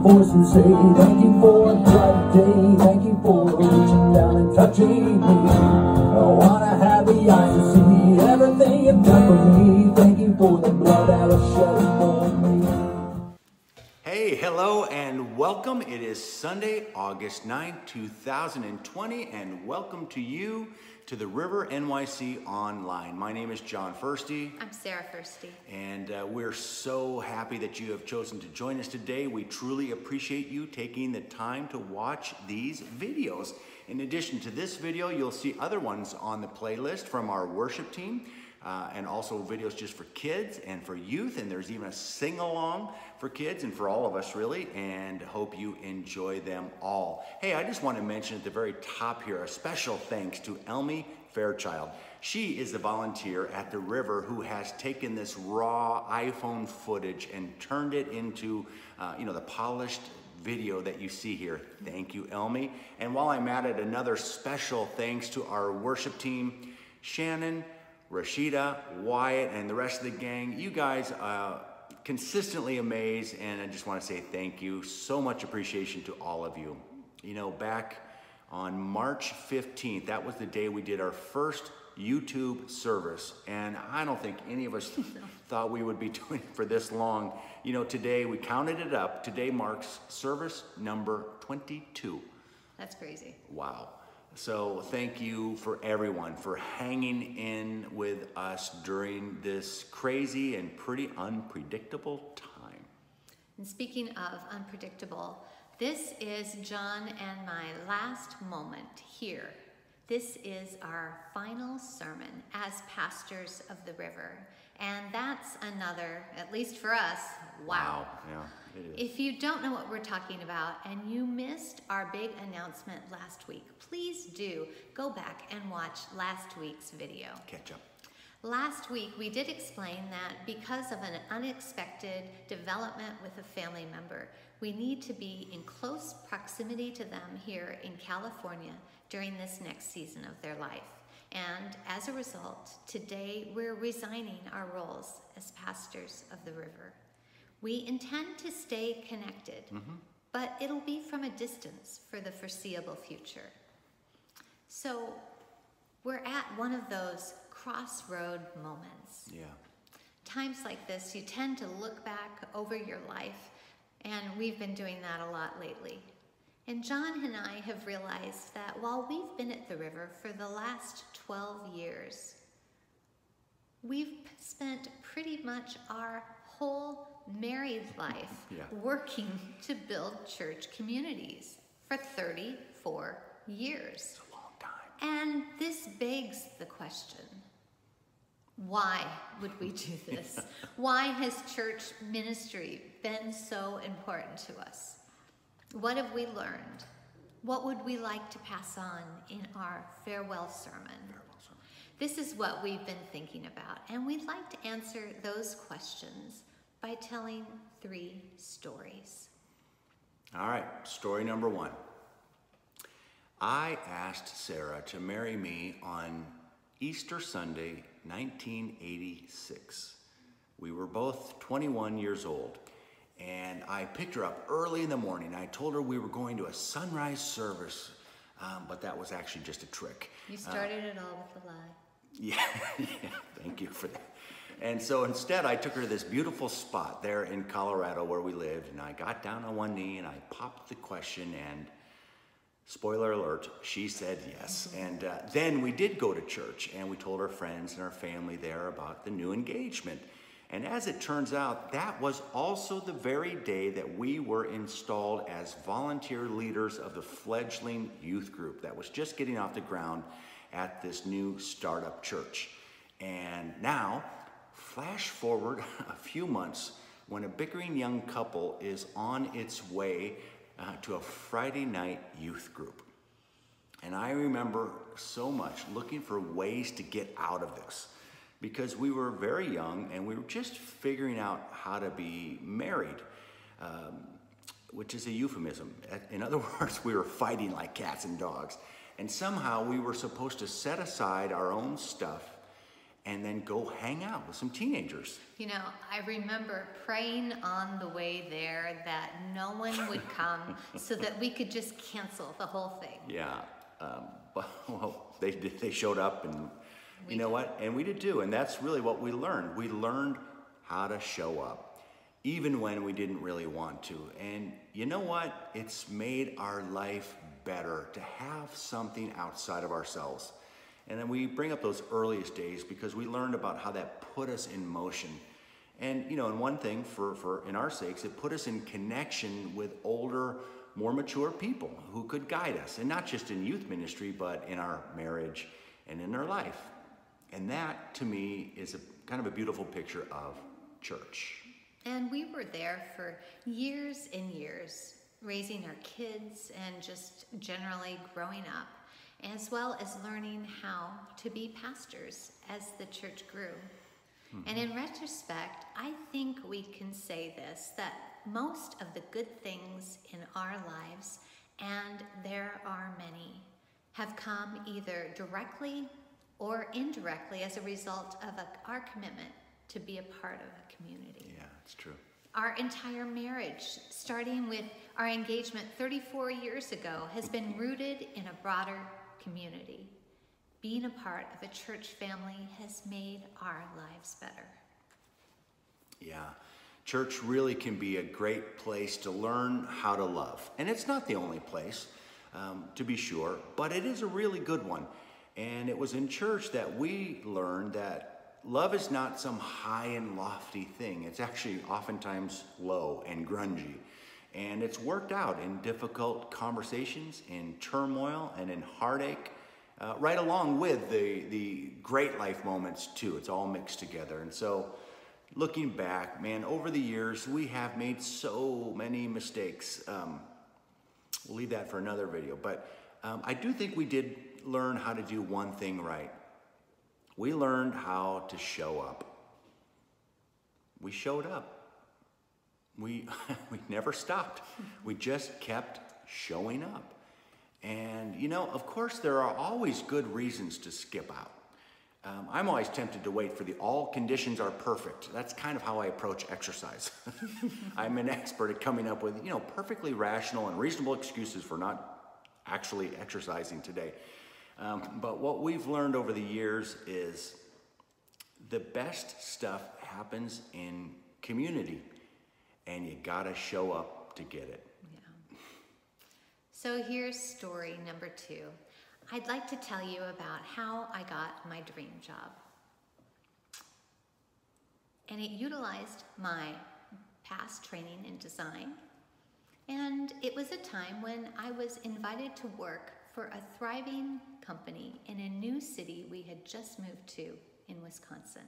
voice and say thank you for a bright day. Thank you for reaching down and touching me. I wanna have the eyes to see everything you've done for me. Thank you for the blood that was shed for me. Hey, hello, and welcome. It is Sunday, August 9, 2020, and welcome to you to the River NYC Online. My name is John Furste, I'm Sara Furste. and uh, we're so happy that you have chosen to join us today. We truly appreciate you taking the time to watch these videos. In addition to this video, you'll see other ones on the playlist from our worship team. Uh, and also videos just for kids and for youth, and there's even a sing along for kids and for all of us, really. And hope you enjoy them all. Hey, I just want to mention at the very top here a special thanks to Elmi Fairchild. She is the volunteer at the river who has taken this raw iPhone footage and turned it into, uh, you know, the polished video that you see here. Thank you, Elmi. And while I'm at it, another special thanks to our worship team, Shannon, Rashida, Wyatt, and the rest of the gang. You guys uh, consistently amaze, and I just want to say thank you. So much appreciation to all of you. You know, back on March 15th, that was the day we did our first YouTube service, and I don't think any of us thought we would be doing it for this long. You know, today we counted it up. Today marks service number 22. That's crazy. Wow. So thank you for everyone for hanging in with us during this crazy and pretty unpredictable time. And speaking of unpredictable, this is John and my last moment here. This is our final sermon as pastors of the river. And that's another, at least for us, wow. Yeah, it is. If you don't know what we're talking about and you missed our big announcement last week, please do go back and watch last week's video. Catch up. Last week, we did explain that because of an unexpected development with a family member, we need to be in close proximity to them here in California during this next season of their life. And as a result, today we're resigning our roles as pastors of the river. We intend to stay connected, mm-hmm. but it'll be from a distance for the foreseeable future. So we're at one of those crossroad moments. Yeah. Times like this, you tend to look back over your life, and we've been doing that a lot lately. And John and I have realized that while we've been at the river for the last 12 years, we've spent pretty much our whole married life Yeah. working to build church communities for 34 years. It's a long time. And this begs the question why would we do this? why has church ministry been so important to us? What have we learned? What would we like to pass on in our farewell sermon? This is what we've been thinking about, and we'd like to answer those questions by telling three stories. All right, story number one. I asked Sara to marry me on Easter Sunday, 1986. We were both 21 years old, and I picked her up early in the morning. I told her we were going to a sunrise service, um, but that was actually just a trick. You started it all with a lie. Yeah, yeah, thank you for that. And so instead, I took her to this beautiful spot there in Colorado where we lived, and I got down on one knee and I popped the question, and spoiler alert, she said yes. And uh, then we did go to church, and we told our friends and our family there about the new engagement. And as it turns out, that was also the very day that we were installed as volunteer leaders of the fledgling youth group that was just getting off the ground at this new startup church. And now, flash forward a few months when a bickering young couple is on its way uh, to a Friday night youth group. And I remember so much looking for ways to get out of this because we were very young and we were just figuring out how to be married, um, which is a euphemism. In other words, we were fighting like cats and dogs. And somehow we were supposed to set aside our own stuff and then go hang out with some teenagers. You know, I remember praying on the way there that no one would come so that we could just cancel the whole thing. Yeah, um, but well, they they showed up, and We you know did. what? And we did too. And that's really what we learned. We learned how to show up, even when we didn't really want to. And you know what? It's made our life better to have something outside of ourselves. And then we bring up those earliest days because we learned about how that put us in motion. And you know, and one thing for, for in our sakes, it put us in connection with older, more mature people who could guide us, and not just in youth ministry, but in our marriage and in our life. And that to me is a kind of a beautiful picture of church. And we were there for years and years, raising our kids and just generally growing up, as well as learning how to be pastors as the church grew. And mm-hmm. in retrospect, I think we can say this that most of the good things in our lives, and there are many, have come either directly or indirectly as a result of a, our commitment to be a part of a community Yeah, it's true. our entire marriage, starting with our engagement 34 years ago, has been rooted in a broader community. Being a part of a church family has made our lives better. Yeah. Church really can be a great place to learn how to love. And it's not the only place, um, to be sure, but it is a really good one. And it was in church that we learned that love is not some high and lofty thing. It's actually oftentimes low and grungy. And it's worked out in difficult conversations, in turmoil, and in heartache, uh, right along with the, the great life moments, too. It's all mixed together. And so, looking back, man, over the years, we have made so many mistakes. Um, we'll leave that for another video. But um, I do think we did learn how to do one thing right. We learned how to show up. We showed up. We, we never stopped. We just kept showing up. And, you know, of course, there are always good reasons to skip out. Um, I'm always tempted to wait for the all conditions are perfect. That's kind of how I approach exercise. I'm an expert at coming up with, you know, perfectly rational and reasonable excuses for not actually exercising today. Um, but what we've learned over the years is the best stuff happens in community, and you gotta show up to get it. Yeah. So here's story number two. I'd like to tell you about how I got my dream job. And it utilized my past training in design. And it was a time when I was invited to work for a thriving company in a new city we had just moved to in Wisconsin.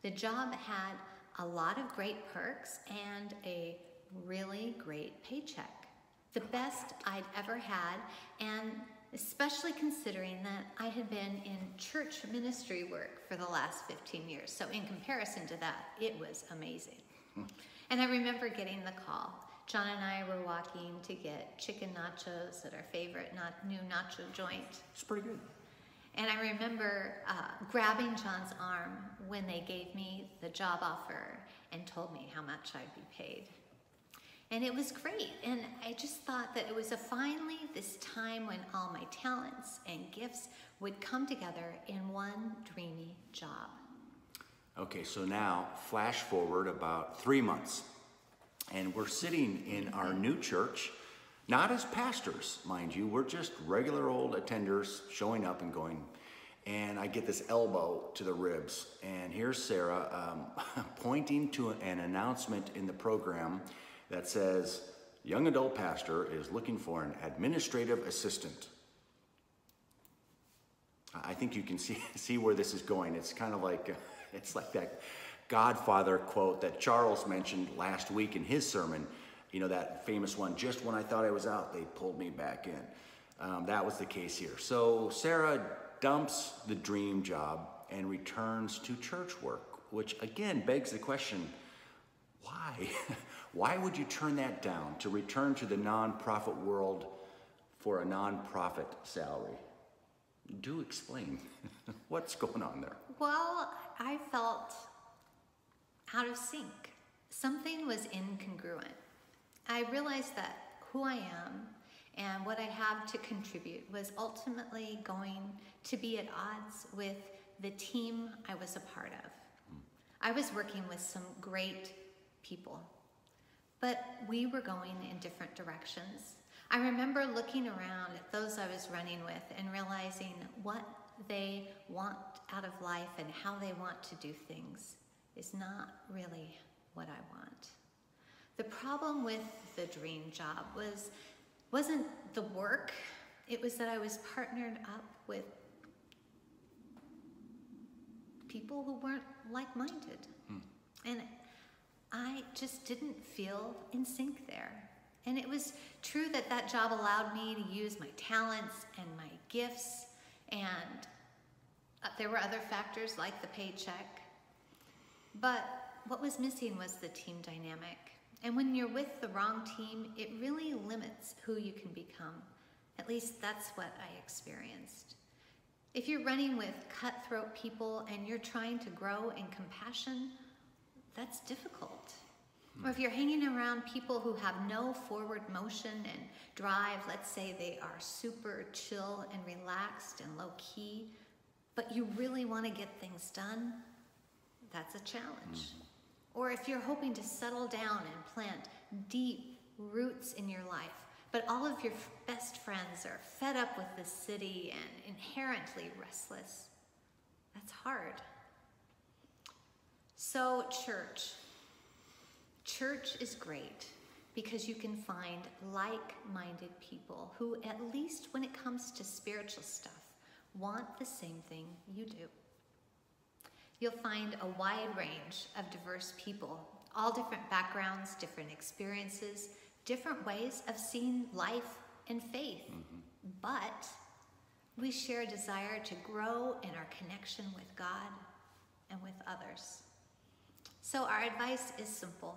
The job had a lot of great perks and a really great paycheck. The best I'd ever had, and especially considering that I had been in church ministry work for the last 15 years. So, in comparison to that, it was amazing. Hmm. And I remember getting the call. John and I were walking to get chicken nachos at our favorite not, new nacho joint. It's pretty good. And I remember uh, grabbing John's arm when they gave me the job offer and told me how much I'd be paid. And it was great. And I just thought that it was a finally this time when all my talents and gifts would come together in one dreamy job. Okay, so now flash forward about three months, and we're sitting in our new church, not as pastors, mind you, we're just regular old attenders showing up and going. And I get this elbow to the ribs, and here's Sara um, pointing to an announcement in the program that says, Young adult pastor is looking for an administrative assistant. I think you can see, see where this is going. It's kind of like, it's like that Godfather quote that Charles mentioned last week in his sermon. You know, that famous one, just when I thought I was out, they pulled me back in. Um, that was the case here. So Sara dumps the dream job and returns to church work, which again begs the question, why? Why would you turn that down to return to the nonprofit world for a nonprofit salary? do explain what's going on there. Well, I felt out of sync. Something was incongruent. I realized that who I am and what I have to contribute was ultimately going to be at odds with the team I was a part of. I was working with some great people, but we were going in different directions. I remember looking around at those I was running with and realizing what they want out of life and how they want to do things is not really what I want. The problem with the dream job was wasn't the work, it was that I was partnered up with people who weren't like-minded. Hmm. And I just didn't feel in sync there. And it was true that that job allowed me to use my talents and my gifts, and uh, there were other factors like the paycheck. But what was missing was the team dynamic. And when you're with the wrong team, it really limits who you can become. At least that's what I experienced. If you're running with cutthroat people and you're trying to grow in compassion, that's difficult. Or if you're hanging around people who have no forward motion and drive, let's say they are super chill and relaxed and low key, but you really want to get things done, that's a challenge. Mm-hmm. Or if you're hoping to settle down and plant deep roots in your life, but all of your best friends are fed up with the city and inherently restless, that's hard. So, church. Church is great because you can find like minded people who, at least when it comes to spiritual stuff, want the same thing you do. You'll find a wide range of diverse people, all different backgrounds, different experiences, different ways of seeing life and faith. Mm-hmm. But we share a desire to grow in our connection with God and with others. So, our advice is simple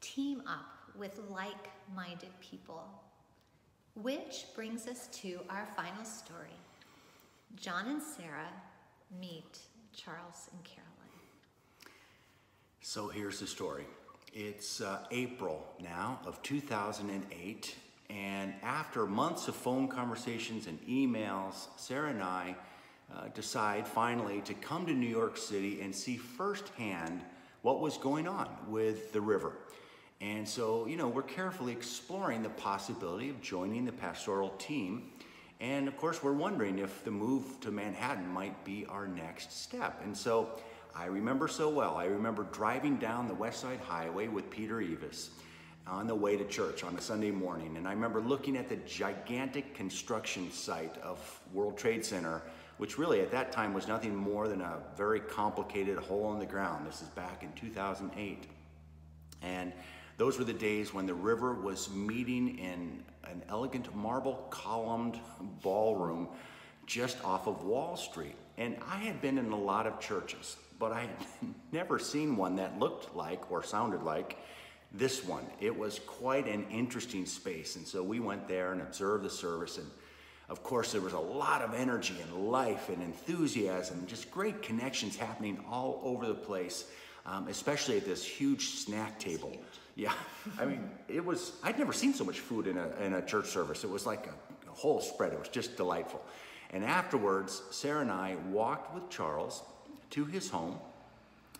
team up with like minded people. Which brings us to our final story John and Sara meet Charles and Caroline. So here's the story. It's uh, April now of 2008, and after months of phone conversations and emails, Sara and I uh, decide finally to come to New York City and see firsthand what was going on with the river. And so, you know, we're carefully exploring the possibility of joining the pastoral team and of course, we're wondering if the move to Manhattan might be our next step. And so I remember so well. I remember driving down the West Side Highway with Peter Evis on the way to church on a Sunday morning. And I remember looking at the gigantic construction site of World Trade Center, which really at that time was nothing more than a very complicated hole in the ground. This is back in 2008. And those were the days when the river was meeting in an elegant marble columned ballroom just off of Wall Street. And I had been in a lot of churches, but I had never seen one that looked like or sounded like this one. It was quite an interesting space. And so we went there and observed the service. And of course, there was a lot of energy and life and enthusiasm, just great connections happening all over the place, um, especially at this huge snack table. Yeah, I mean, it was, I'd never seen so much food in a, in a church service. It was like a, a whole spread. It was just delightful. And afterwards, Sara and I walked with Charles to his home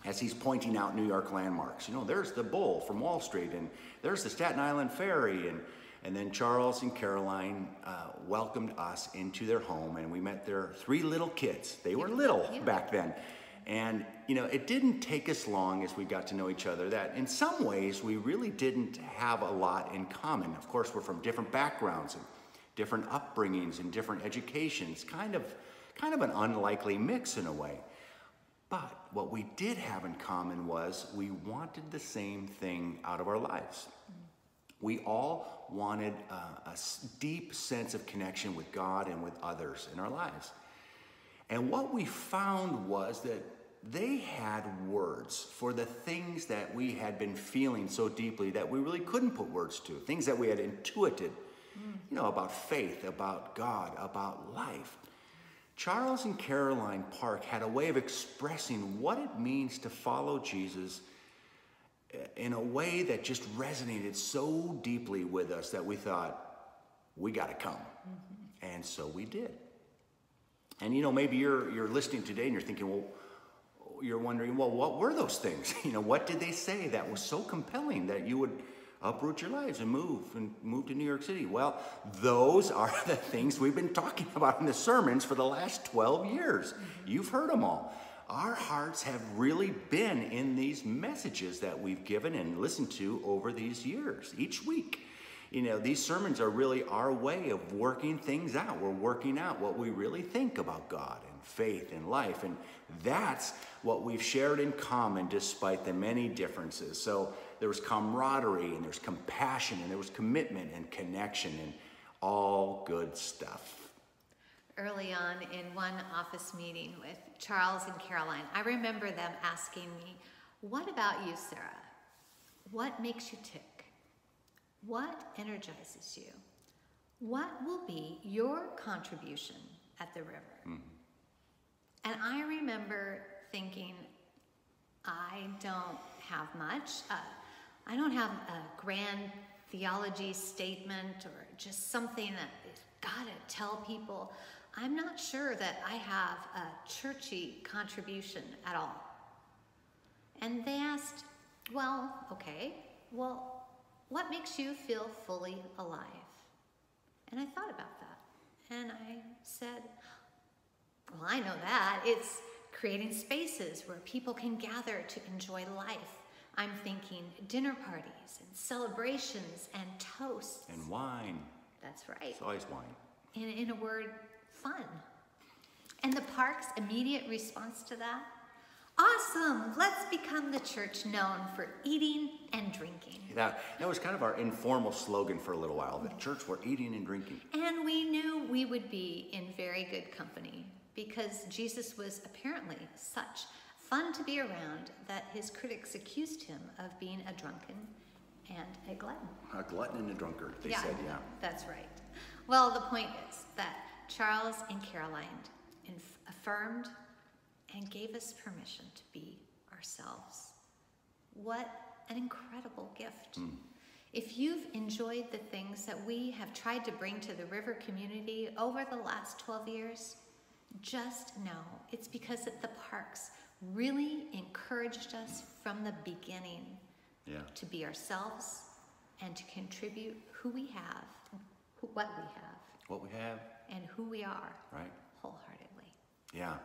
as he's pointing out New York landmarks. You know, there's the Bull from Wall Street, and there's the Staten Island Ferry, and and then Charles and Caroline uh, welcomed us into their home, and we met their three little kids. They were little back then. And, you know, it didn't take us long as we got to know each other that in some ways we really didn't have a lot in common. Of course, we're from different backgrounds and different upbringings and different educations, kind of, kind of an unlikely mix in a way. But what we did have in common was we wanted the same thing out of our lives. Mm-hmm. We all wanted a, a deep sense of connection with God and with others in our lives. And what we found was that they had words for the things that we had been feeling so deeply that we really couldn't put words to, things that we had intuited, mm. you know, about faith, about God, about life. Charles and Caroline Park had a way of expressing what it means to follow Jesus uh, in a way that just resonated so deeply with us that we thought, we got to come. Mm-hmm. And so we did. And you know, maybe you're, you're listening today and you're thinking, well, you're wondering, well, what were those things? You know, what did they say that was so compelling that you would uproot your lives and move and move to New York City? Well, those are the things we've been talking about in the sermons for the last 12 years. You've heard them all. Our hearts have really been in these messages that we've given and listened to over these years, each week. You know, these sermons are really our way of working things out. We're working out what we really think about God faith and life. And that's what we've shared in common despite the many differences. So there was camaraderie and there's compassion and there was commitment and connection and all good stuff. Early on in one office meeting with Charles and Caroline, I remember them asking me, What about you, Sara? What makes you tick? What energizes you? What will be your contribution at the river? Mm-hmm. And I remember thinking, I don't have much. Uh, I don't have a grand theology statement or just something that got to tell people. I'm not sure that I have a churchy contribution at all. And they asked, Well, okay, well, what makes you feel fully alive? And I thought about that. And I said, Well, I know that. It's creating spaces where people can gather to enjoy life I'm thinking dinner parties and celebrations and toasts. And wine. That's right. It's always wine. In, in a word, fun. And the park's immediate response to that? Awesome! Let's become the church known for eating and drinking. That, that was kind of our informal slogan for a little while. The church, we're eating and drinking. And we knew we would be in very good company because Jesus was apparently such fun to be around that his critics accused him of being a drunken and a glutton. A glutton and a drunkard, they yeah, said, yeah. That's right. Well, the point is that Charles and Caroline inf- affirmed and gave us permission to be ourselves. What an incredible gift. Mm. If you've enjoyed the things that we have tried to bring to the river community over the last 12 years, just know it's because the parks really encouraged us from the beginning yeah. to be ourselves and to contribute who we have, who, what we have. What we have. And who we are. Right. Wholeheartedly. Yeah.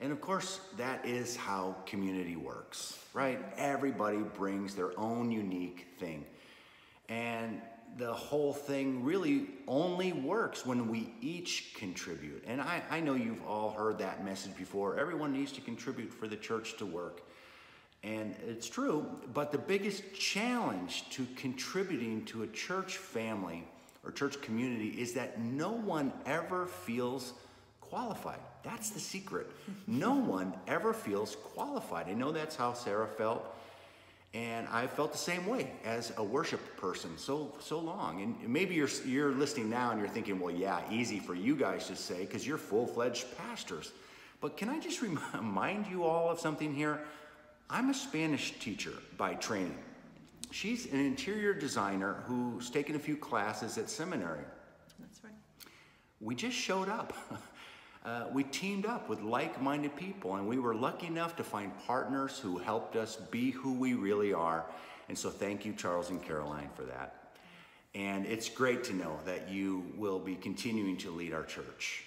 And of course, that is how community works, right? Everybody brings their own unique thing. The whole thing really only works when we each contribute. And I, I know you've all heard that message before. Everyone needs to contribute for the church to work. And it's true, but the biggest challenge to contributing to a church family or church community is that no one ever feels qualified. That's the secret. no one ever feels qualified. I know that's how Sara felt and I felt the same way as a worship person so so long. And maybe you're you're listening now and you're thinking, well, yeah, easy for you guys to say because you're full-fledged pastors. But can I just remind you all of something here? I'm a Spanish teacher by training. She's an interior designer who's taken a few classes at seminary. That's right. We just showed up. uh, we teamed up with like minded people, and we were lucky enough to find partners who helped us be who we really are. And so, thank you, Charles and Caroline, for that. And it's great to know that you will be continuing to lead our church.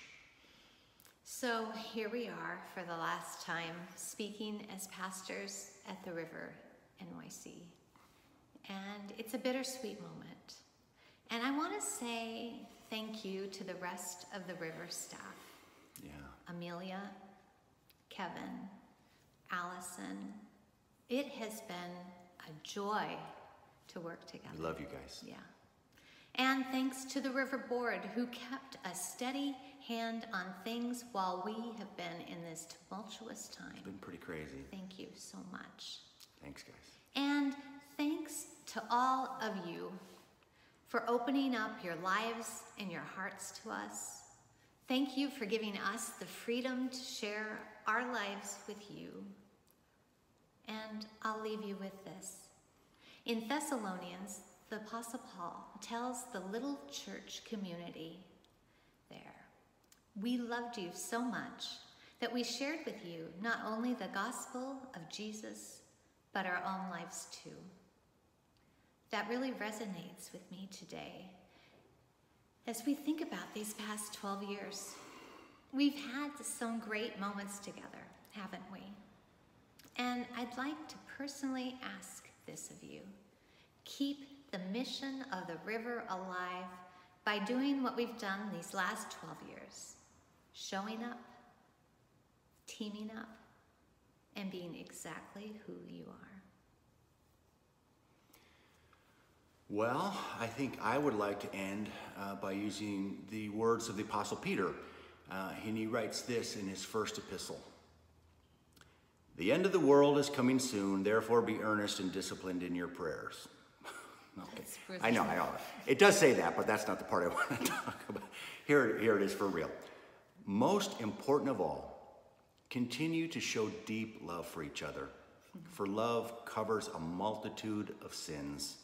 So, here we are for the last time speaking as pastors at the River NYC. And it's a bittersweet moment. And I want to say thank you to the rest of the River staff. Amelia, Kevin, Allison. It has been a joy to work together. We love you guys. Yeah. And thanks to the River Board who kept a steady hand on things while we have been in this tumultuous time. It's been pretty crazy. Thank you so much. Thanks, guys. And thanks to all of you for opening up your lives and your hearts to us Thank you for giving us the freedom to share our lives with you. And I'll leave you with this. In Thessalonians, the Apostle Paul tells the little church community there, We loved you so much that we shared with you not only the gospel of Jesus, but our own lives too. That really resonates with me today as we think about these past 12 years. We've had some great moments together, haven't we? And I'd like to personally ask this of you. Keep the mission of the river alive by doing what we've done these last 12 years showing up, teaming up, and being exactly who you are. Well, I think I would like to end uh, by using the words of the Apostle Peter. Uh, and he writes this in his first epistle The end of the world is coming soon, therefore be earnest and disciplined in your prayers. okay. I know, I know. It does say that, but that's not the part I want to talk about. Here, here it is for real. Most important of all, continue to show deep love for each other, for love covers a multitude of sins.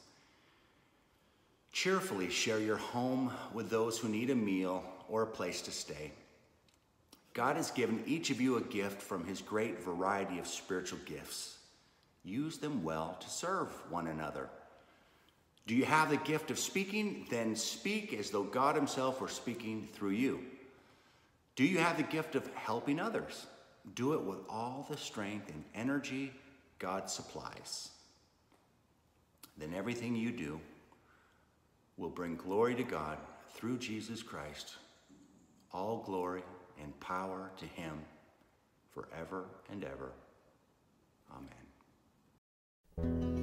Cheerfully share your home with those who need a meal or a place to stay. God has given each of you a gift from his great variety of spiritual gifts. Use them well to serve one another. Do you have the gift of speaking? Then speak as though God himself were speaking through you. Do you have the gift of helping others? Do it with all the strength and energy God supplies. Then everything you do, will bring glory to God through Jesus Christ. All glory and power to him forever and ever. Amen.